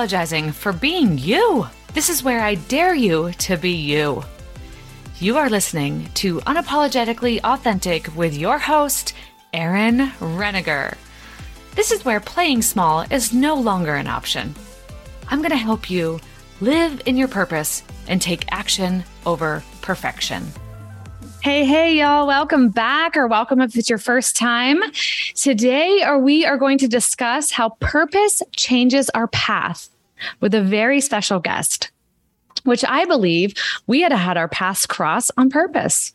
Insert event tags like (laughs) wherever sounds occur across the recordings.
Apologizing for being you. This is where I dare you to be you. You are listening to Unapologetically Authentic with your host, Erin Renninger. This is where playing small is no longer an option. I'm going to help you live in your purpose and take action over perfection. Hey, hey, y'all. Welcome back, or welcome if it's your first time. Today, or we are going to discuss how purpose changes our path with a very special guest, which I believe we had had our paths cross on purpose.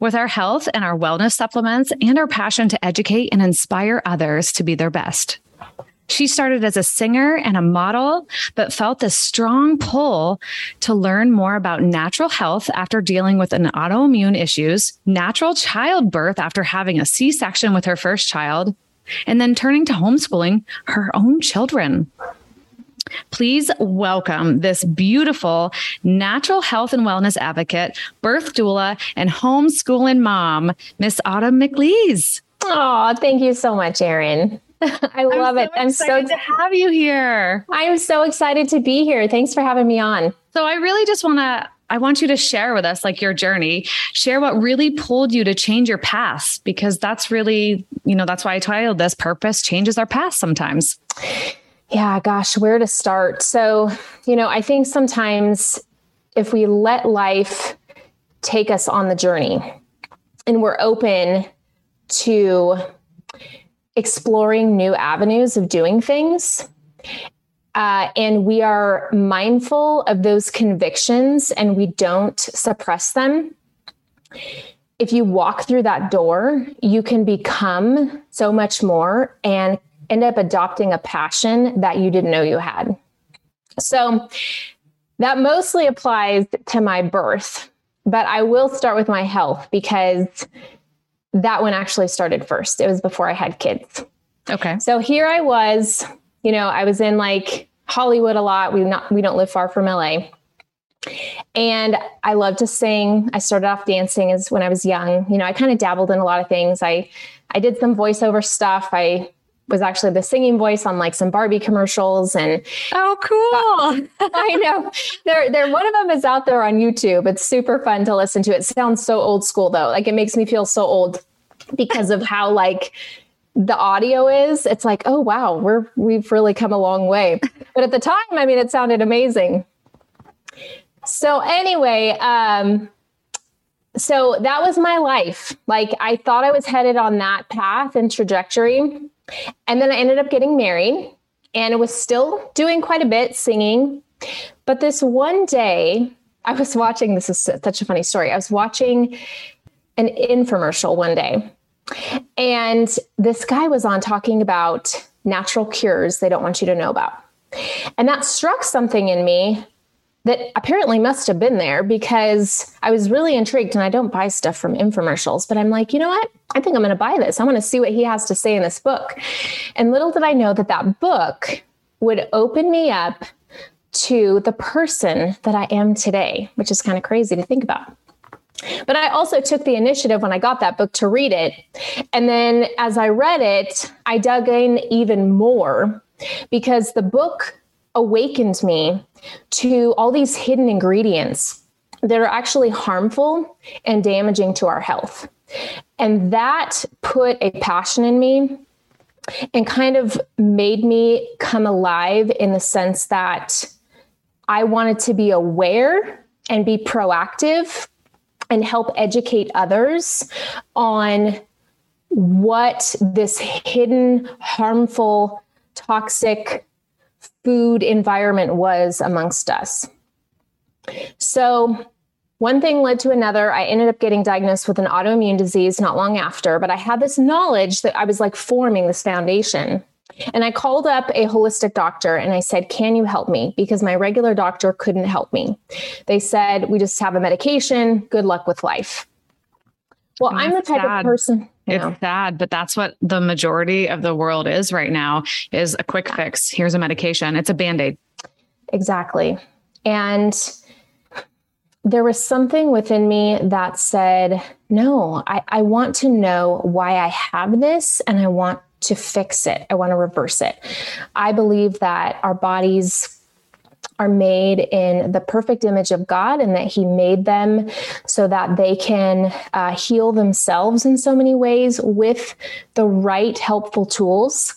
With our health and our wellness supplements and our passion to educate and inspire others to be their best. She started as a singer and a model, but felt a strong pull to learn more about natural health after dealing with an autoimmune issues, natural childbirth after having a C section with her first child, and then turning to homeschooling her own children. Please welcome this beautiful natural health and wellness advocate, birth doula, and homeschooling mom, Miss Autumn McLees. Oh, thank you so much, Erin. (laughs) I love I'm it. I'm so excited to have you here. I'm so excited to be here. Thanks for having me on. So I really just want to I want you to share with us like your journey, share what really pulled you to change your past because that's really, you know, that's why I titled this purpose changes our past sometimes. Yeah, gosh, where to start? So, you know, I think sometimes if we let life take us on the journey and we're open to exploring new avenues of doing things. Uh, and we are mindful of those convictions and we don't suppress them. If you walk through that door, you can become so much more and end up adopting a passion that you didn't know you had. So that mostly applies to my birth, but I will start with my health because that one actually started first. It was before I had kids. Okay. So here I was, you know, I was in like Hollywood a lot. We not we don't live far from LA. And I love to sing. I started off dancing as when I was young. You know, I kind of dabbled in a lot of things. I I did some voiceover stuff. I was actually the singing voice on like some Barbie commercials and oh cool. (laughs) I know. There there one of them is out there on YouTube. It's super fun to listen to. It sounds so old school though. Like it makes me feel so old because of how like the audio is. It's like, "Oh wow, we're we've really come a long way." But at the time, I mean, it sounded amazing. So anyway, um so that was my life. Like I thought I was headed on that path and trajectory and then I ended up getting married and was still doing quite a bit singing. But this one day, I was watching this is such a funny story. I was watching an infomercial one day, and this guy was on talking about natural cures they don't want you to know about. And that struck something in me that apparently must have been there because I was really intrigued and I don't buy stuff from infomercials, but I'm like, you know what? I think I'm going to buy this. I want to see what he has to say in this book. And little did I know that that book would open me up to the person that I am today, which is kind of crazy to think about. But I also took the initiative when I got that book to read it. And then as I read it, I dug in even more because the book awakened me to all these hidden ingredients that are actually harmful and damaging to our health. And that put a passion in me and kind of made me come alive in the sense that I wanted to be aware and be proactive and help educate others on what this hidden, harmful, toxic food environment was amongst us. So, one thing led to another. I ended up getting diagnosed with an autoimmune disease not long after, but I had this knowledge that I was like forming this foundation. And I called up a holistic doctor and I said, Can you help me? Because my regular doctor couldn't help me. They said, We just have a medication. Good luck with life. Well, I'm the type sad. of person. It's know. sad, but that's what the majority of the world is right now is a quick fix. Here's a medication. It's a band-aid. Exactly. And there was something within me that said, no, I, I want to know why I have this and I want to fix it. I want to reverse it. I believe that our bodies are made in the perfect image of God and that He made them so that they can uh, heal themselves in so many ways with the right helpful tools,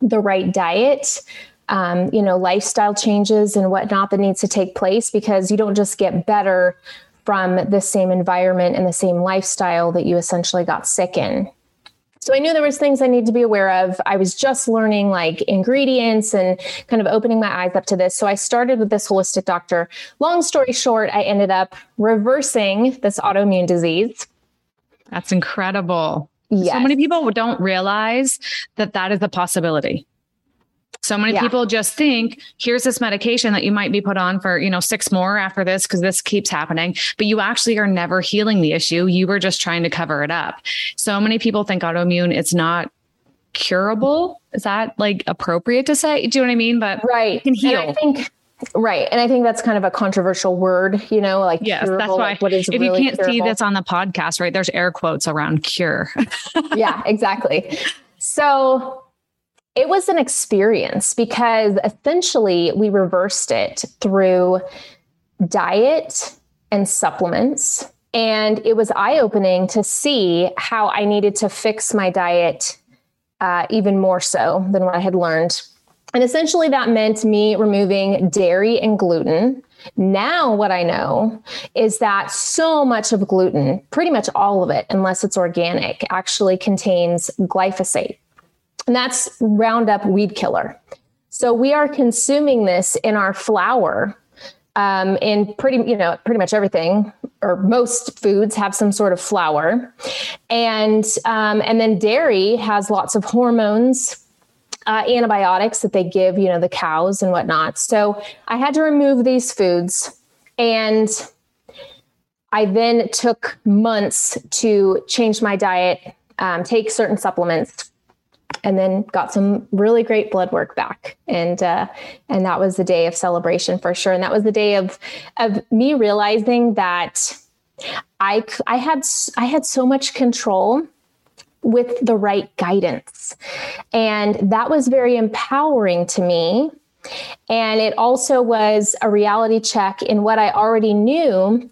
the right diet. Um, you know, lifestyle changes and whatnot that needs to take place because you don't just get better from the same environment and the same lifestyle that you essentially got sick in. So I knew there was things I need to be aware of. I was just learning like ingredients and kind of opening my eyes up to this. So I started with this holistic doctor. Long story short, I ended up reversing this autoimmune disease. That's incredible. Yes. So many people don't realize that that is a possibility. So many yeah. people just think, here's this medication that you might be put on for, you know, six more after this because this keeps happening, but you actually are never healing the issue. You were just trying to cover it up. So many people think autoimmune it's not curable. Is that like appropriate to say? Do you know what I mean? But right. can heal. And I think Right. And I think that's kind of a controversial word, you know, like yes, curable, that's why like what is if really you can't curable. see this on the podcast, right? There's air quotes around cure. (laughs) yeah, exactly. So it was an experience because essentially we reversed it through diet and supplements. And it was eye opening to see how I needed to fix my diet uh, even more so than what I had learned. And essentially, that meant me removing dairy and gluten. Now, what I know is that so much of gluten, pretty much all of it, unless it's organic, actually contains glyphosate and that's Roundup weed killer. So we are consuming this in our flour. Um, in pretty, you know, pretty much everything or most foods have some sort of flour, and um, and then dairy has lots of hormones, uh, antibiotics that they give, you know, the cows and whatnot. So I had to remove these foods, and I then took months to change my diet, um, take certain supplements, and then got some really great blood work back. And uh, and that was the day of celebration for sure. And that was the day of of me realizing that i i had i had so much control with the right guidance. And that was very empowering to me. And it also was a reality check in what i already knew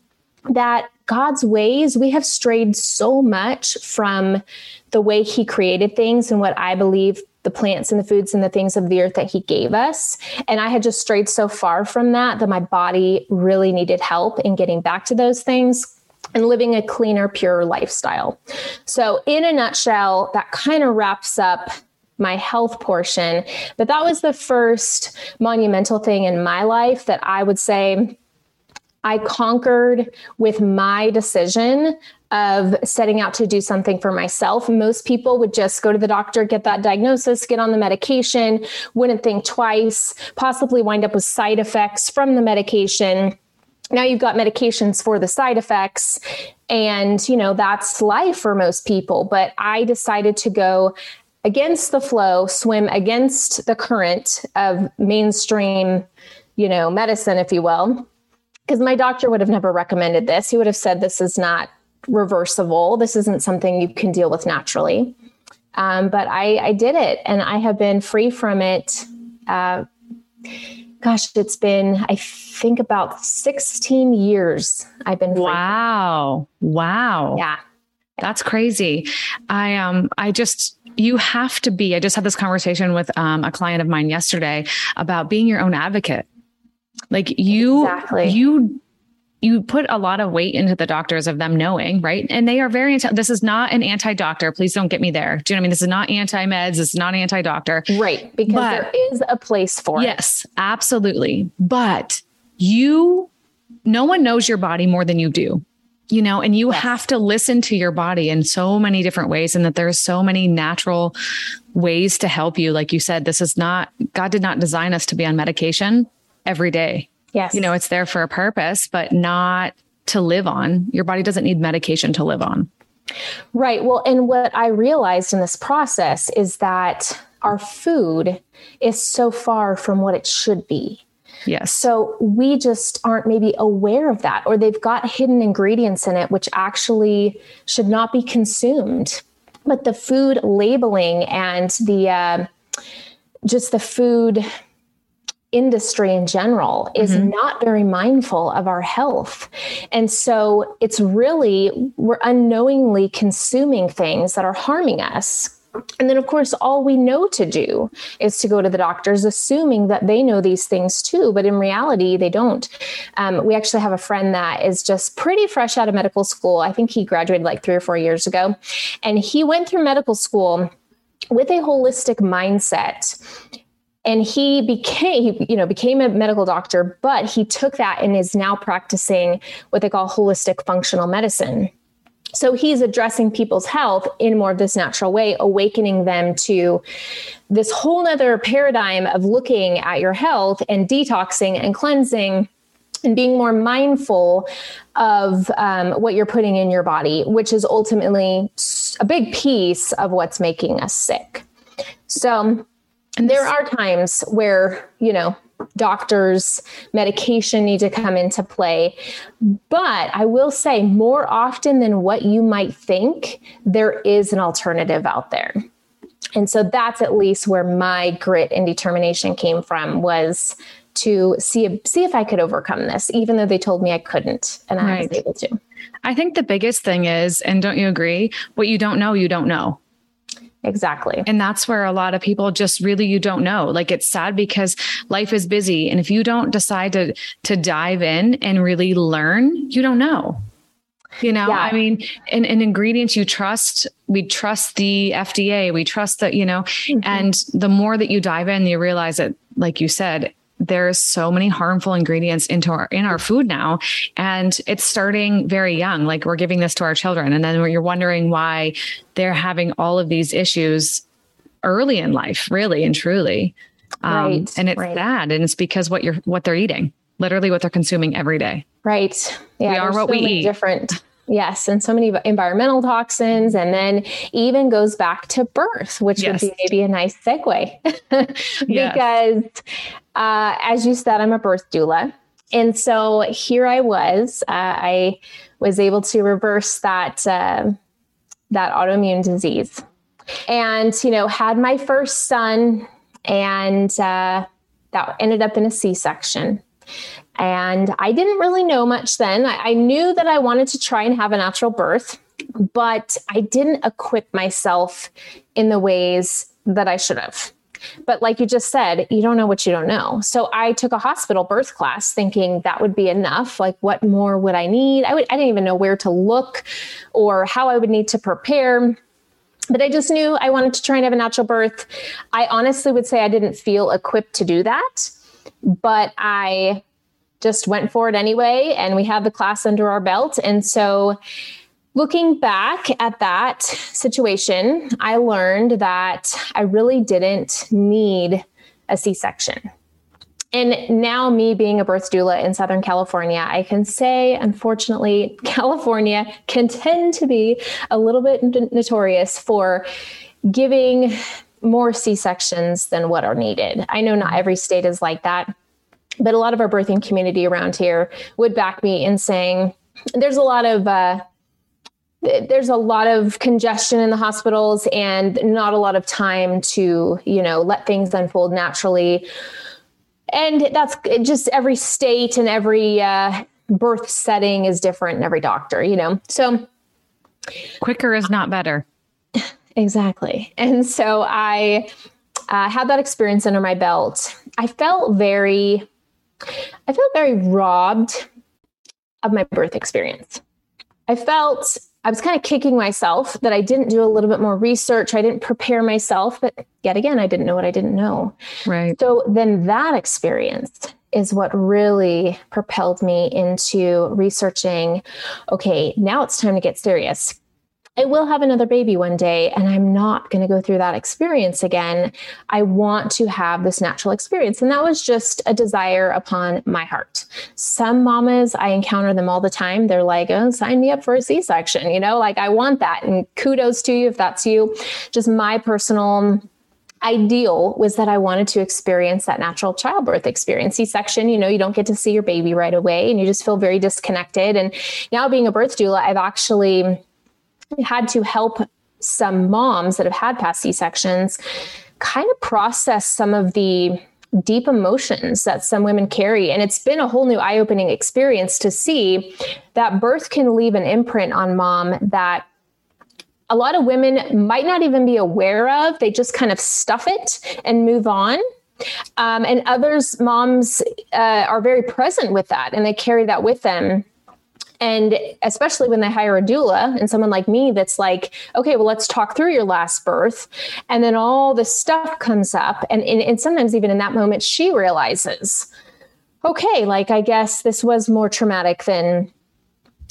that God's ways, we have strayed so much from the way He created things and what I believe the plants and the foods and the things of the earth that He gave us. And I had just strayed so far from that that my body really needed help in getting back to those things and living a cleaner, pure lifestyle. So, in a nutshell, that kind of wraps up my health portion. But that was the first monumental thing in my life that I would say I conquered with my decision of setting out to do something for myself. Most people would just go to the doctor, get that diagnosis, get on the medication, wouldn't think twice, possibly wind up with side effects from the medication. Now you've got medications for the side effects and you know that's life for most people, but I decided to go against the flow, swim against the current of mainstream, you know, medicine if you will because my doctor would have never recommended this. He would have said this is not reversible. This isn't something you can deal with naturally. Um, but I, I, did it, and I have been free from it. Uh, gosh, it's been I think about 16 years. I've been. Wow! Wow! Yeah, that's crazy. I um I just you have to be. I just had this conversation with um, a client of mine yesterday about being your own advocate like you, exactly. you, you put a lot of weight into the doctors of them knowing, right? And they are very, this is not an anti doctor. Please don't get me there. Do you know what I mean? This is not anti meds. This is not anti doctor. Right. Because but, there is a place for yes, it. Yes, absolutely. But you, no one knows your body more than you do you know, and you yes. have to listen to your body in so many different ways, and that there's so many natural ways to help you. Like you said, this is not, God did not design us to be on medication every day. Yes. You know, it's there for a purpose, but not to live on. Your body doesn't need medication to live on. Right. Well, and what I realized in this process is that our food is so far from what it should be. Yes. So we just aren't maybe aware of that, or they've got hidden ingredients in it which actually should not be consumed. but the food labeling and the uh, just the food industry in general is mm-hmm. not very mindful of our health. And so it's really, we're unknowingly consuming things that are harming us. And then, of course, all we know to do is to go to the doctors, assuming that they know these things too. But in reality, they don't. Um, we actually have a friend that is just pretty fresh out of medical school. I think he graduated like three or four years ago. And he went through medical school with a holistic mindset and he became you know became a medical doctor but he took that and is now practicing what they call holistic functional medicine so he's addressing people's health in more of this natural way awakening them to this whole nother paradigm of looking at your health and detoxing and cleansing and being more mindful of um, what you're putting in your body, which is ultimately a big piece of what's making us sick. So, and there are times where, you know, doctors, medication need to come into play. But I will say, more often than what you might think, there is an alternative out there. And so that's at least where my grit and determination came from was to see see if I could overcome this, even though they told me I couldn't, and I right. was able to. I think the biggest thing is, and don't you agree? What you don't know, you don't know. Exactly. And that's where a lot of people just really you don't know. Like it's sad because life is busy and if you don't decide to to dive in and really learn, you don't know. You know, yeah. I mean, in, in ingredients you trust, we trust the FDA, we trust that, you know, mm-hmm. and the more that you dive in, you realize that, like you said, there's so many harmful ingredients into our in our food now and it's starting very young like we're giving this to our children. And then you're wondering why they're having all of these issues early in life really and truly. Um, right, and it's right. sad and it's because what you're what they're eating literally what they're consuming every day. Right. Yeah we are what so we eat. different Yes, and so many environmental toxins, and then even goes back to birth, which yes. would be maybe a nice segue. (laughs) because, uh, as you said, I'm a birth doula. And so here I was. Uh, I was able to reverse that uh, that autoimmune disease, and you know had my first son, and uh, that ended up in a C-section. And I didn't really know much then. I, I, knew that I wanted to try and have a natural birth, but I didn't equip myself in the ways that I should have. But like you just said, you don't know what you don't know. So I took a hospital birth class thinking that would be enough. Like, what more would I need? I, would, I didn't even know where to look or how I would need to prepare but I just knew I wanted to try and have a natural birth. I honestly would say I didn't feel equipped to do that, but I just went for it anyway. And we had the class under our belt. And so, looking back at that situation, I learned that I really didn't need a C section. And now, me being a birth doula in Southern California, I can say, unfortunately, (laughs) California can tend to be a little bit notorious for giving more C sections than what are needed. I know not every state is like that but a lot of our birthing community around here would back me in saying there's a lot of uh, there's a lot of congestion in the hospitals and not a lot of time to you know let things unfold naturally. And that's just every state and every uh, birth setting is different and every doctor you know? So quicker is not better. (laughs) Exactly. And so i uh, had that experience under my belt. I felt very I felt very robbed of my birth experience. I felt I was kind of kicking myself that I didn't do a little bit more research. I didn't prepare myself, but yet again, I didn't know what I didn't know. Right. So then that experience is what really propelled me into researching okay, now it's time to get serious. I will have another baby one day and I'm not going to go through that experience again. I want to have this natural experience. And that was just a desire upon my heart. Some mamas, I encounter them all the time. They're like, oh, sign me up for a C section. You know, like I want that. And kudos to you if that's you. Just my personal ideal was that I wanted to experience that natural childbirth experience. C section, you know, you don't get to see your baby right away and you just feel very disconnected. And now being a birth doula, I've actually had to help some moms that have had past C sections kind of process some of the deep emotions that some women carry. And it's been a whole new eye opening experience to see that birth can leave an imprint on mom that a lot of women might not even be aware of. They just kind of stuff it and move on. Um, and others, moms, uh, are very present with that and they carry that with them and especially when they hire a doula and someone like me that's like, okay, well, let's talk through your last birth. And then all this stuff comes up. And, and, and sometimes, even in that moment, she realizes, okay, like, I guess this was more traumatic than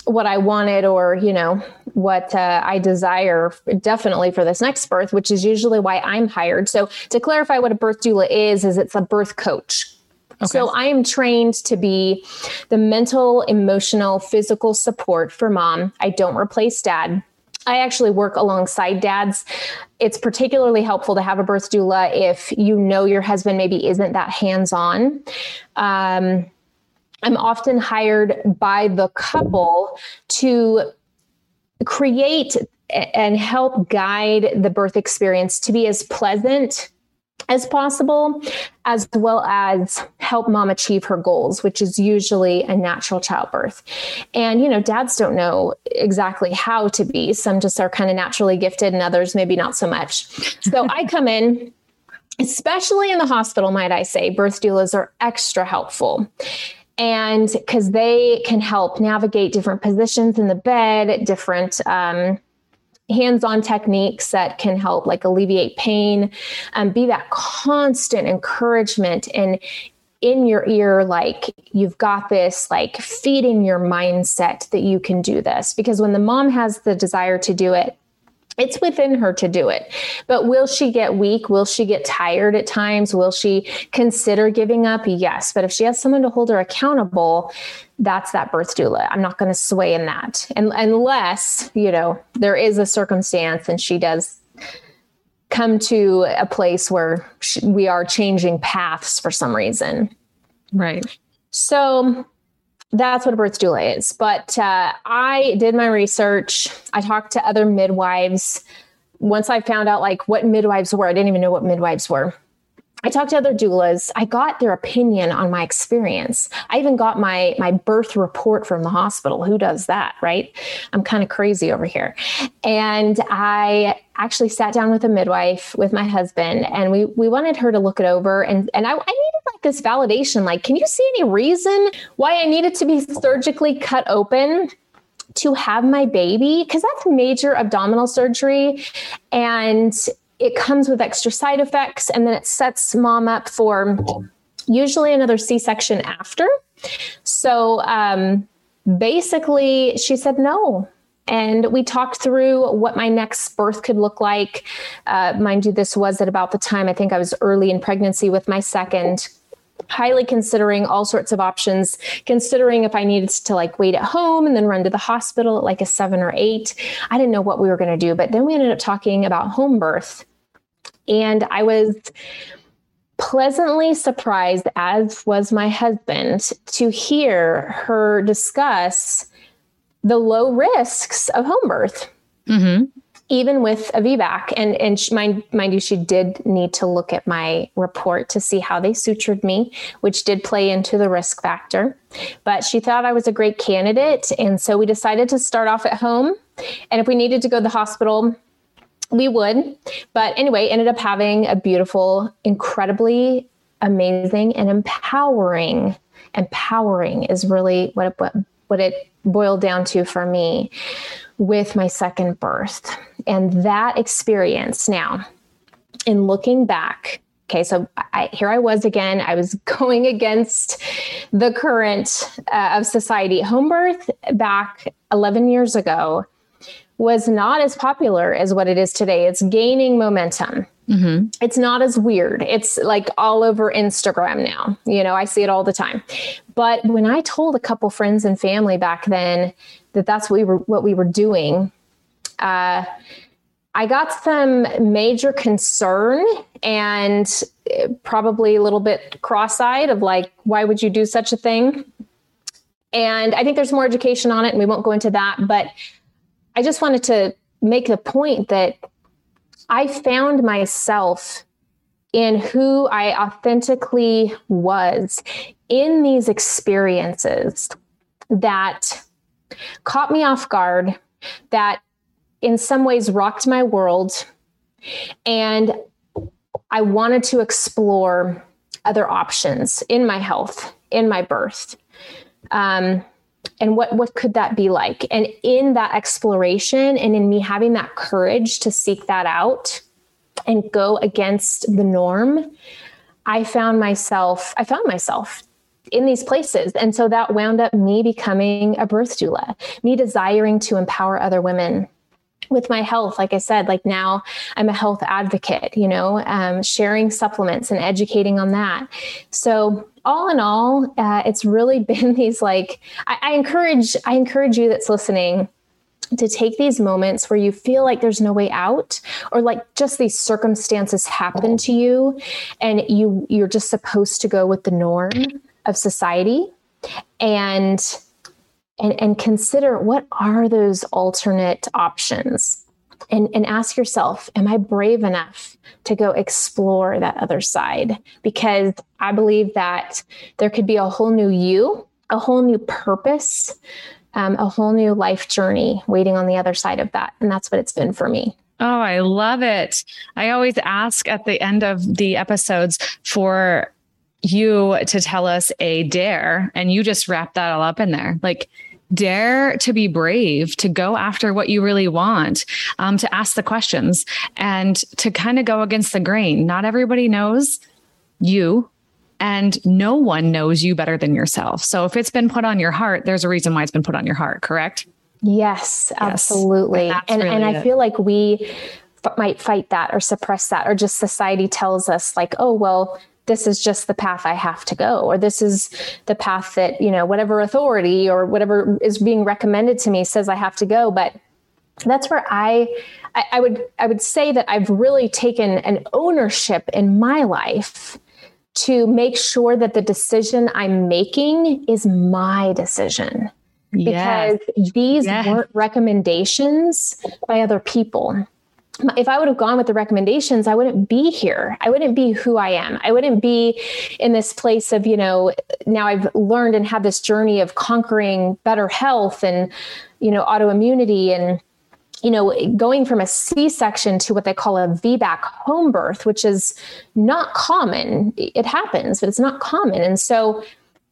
what I wanted or, you know, what uh, I desire definitely for this next birth, which is usually why I'm hired. So to clarify what a birth doula is, is it's a birth coach. Okay. So I am trained to be the mental, emotional, physical support for mom. I don't replace dad. I actually work alongside dads. It's particularly helpful to have a birth doula if you know your husband maybe isn't that hands on. Um, I'm often hired by the couple to create and help guide the birth experience to be as pleasant as possible, as well as help mom achieve her goals, which is usually a natural childbirth. And, you know, dads don't know exactly how to be. Some just are kind of naturally gifted, and others maybe not so much. So I come in. Especially in the hospital, might I say, birth doulas are extra helpful and because they can help navigate different positions in the bed, different um, hands-on techniques that can help like alleviate pain and be that constant encouragement and in your ear like you've got this like feeding your mindset that you can do this. Because when the mom has the desire to do it it's within her to do it. But will she get weak? Will she get tired at times? Will she consider giving up? Yes. But if she has someone to hold her accountable, that's that birth doula. I'm not going to sway in that. And unless, you know, there is a circumstance and she does come to a place where she, we are changing paths for some reason. Right. So that's what a birth doula is. But uh, I did my research. I talked to other midwives. Once I found out like what midwives were, I didn't even know what midwives were. I talked to other doulas. I got their opinion on my experience. I even got my my birth report from the hospital. Who does that, right? I'm kind of crazy over here. And I actually sat down with a midwife with my husband and we we wanted her to look it over and and I, I this validation? Like can you see any reason why I needed to be surgically cut open to have my baby? Because that's major abdominal surgery and it comes with extra side effects and then it sets mom up for usually another c-section after. So um, basically she said no. And we talked through what my next birth could look like. Uh, mind you this was at about the time i think i was early in pregnancy with my second highly considering all sorts of options considering if i needed to like wait at home and then run to the hospital at like a seven or eight. I didn't know what we were going to do but then we ended up talking about home birth. And i was pleasantly surprised as was my husband to hear her discuss the low risks of home birth. Mm-hmm even with a VBAC. And and she, mind mind you, she did need to look at my report to see how they sutured me, which did play into the risk factor. But she thought I was a great candidate, and so we decided to start off at home. And if we needed to go to the hospital, we would. But anyway, ended up having a beautiful, incredibly amazing, and empowering. Empowering is really what it, what it boiled down to for me with my second birth. And that experience now, in looking back, okay, so I, here I was again. I was (laughs) going against the current uh, of society. Home birth back 11 years ago was not as popular as what it is today. It's gaining momentum. Mm-hmm. It's not as weird. It's like all over Instagram now. You know, I see it all the time. But when I told a couple friends and family back then that that's what we were what we were doing, uh, I got some major concern and probably a little bit cross-eyed of like, why would you do such a thing? And I think there's more education on it, and we won't go into that. But I just wanted to make the point that I found myself in who I authentically was in these experiences that caught me off guard, that in some ways rocked my world. And I wanted to explore other options in my health, in my birth. Um, and what what could that be like? And in that exploration and in me having that courage to seek that out and go against the norm i found myself i found myself in these places. And so that wound up me becoming a birth doula me desiring to empower other women with my health like i said like now i'm a health advocate you know um, sharing supplements and educating on that. So all in all uh, it's really (laughs) been these like I, I encourage i encourage you that's listening to take these moments where you feel like there's no way out or like just these circumstances happen to you and you you're just supposed to go with the norm of society. And and, and consider what are those alternate options and, and ask yourself, am I brave enough to go explore that other side? Because I believe that there could be a whole new you, a whole new purpose, um, a whole new life journey waiting on the other side of that. And that's what it's been for me. Oh, I love it. I always ask at the end of the episodes for you to tell us a dare, and you just wrap that all up in there. Like, dare to be brave, to go after what you really want, um, to ask the questions and to kind of go against the grain. Not everybody knows you. And no one knows you better than yourself. So if it's been put on your heart, there's a reason why it's been put on your heart, correct? Yes, absolutely. Yes. And, really and I feel like we might fight that or suppress that, or just society tells us, like, oh, well, this is just the path I have to go, or this is the path that, you know, whatever authority or whatever is being recommended to me says I have to go. But that's where I, I, I would I would say that I've really taken an ownership in my life to make sure that the decision I'm making is my decision. Yes. Because these yes. weren't recommendations by other people if I would have gone with the recommendations, I wouldn't be here. I wouldn't be who I am. I wouldn't be in this place of, you know, now I've learned and had this journey of conquering better health and, you know, autoimmunity and, you know, going from a C section to what they call a VBAC home birth, which is not common. It happens, but it's not common. And so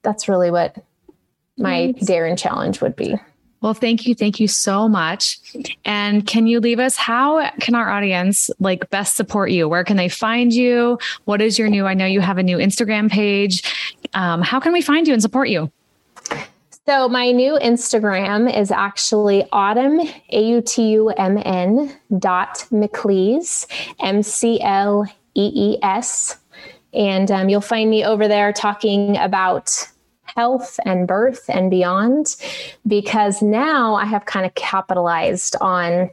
that's really what my dare and challenge would be. Well, thank you. Thank you so much. And can you leave us how can our audience like best support you? Where can they find you? What is your new? I know you have a new Instagram page. Um, how can we find you and support you? So my new Instagram is actually autumn, A-U-T-U-M-N dot McLees, M-C-L-E-E-S. And um, you'll find me over there talking about health and birth and beyond because now I have kind of capitalized on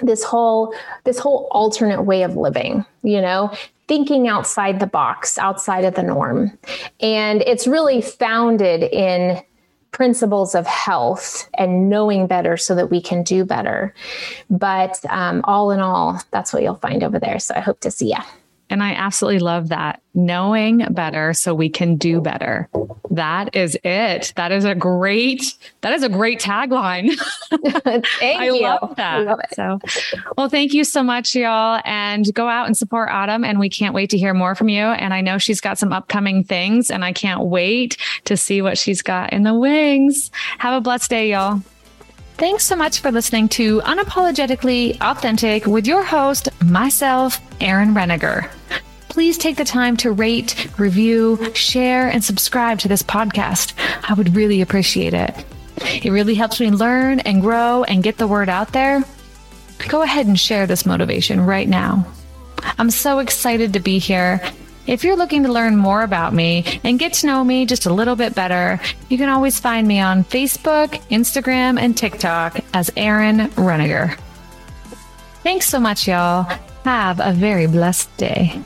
this whole this whole alternate way of living, you know, thinking outside the box, outside of the norm. And it's really founded in principles of health and knowing better so that we can do better. But um, all in all, that's what you'll find over there. So I hope to see you. And I absolutely love that. Knowing better so we can do better. That is it. That is a great, that is a great tagline. (laughs) thank I you. love that. I Love it. so, well, thank you so much, y'all. And go out and support Autumn. And we can't wait to hear more from you. And I know she's got some upcoming things, and I can't wait to see what she's got in the wings. Have a blessed day, y'all. Thanks so much for listening to Unapologetically Authentic with your host, myself, Erin Renninger. Please take the time to rate, review, share, and subscribe to this podcast. I would really appreciate it. It really helps me learn and grow and get the word out there. Go ahead and share this motivation right now. I'm so excited to be here if you're looking to learn more about me and get to know me just a little bit better, you can always find me on Facebook, Instagram, and TikTok as Erin Renninger. Thanks so much, y'all. Have a very blessed day.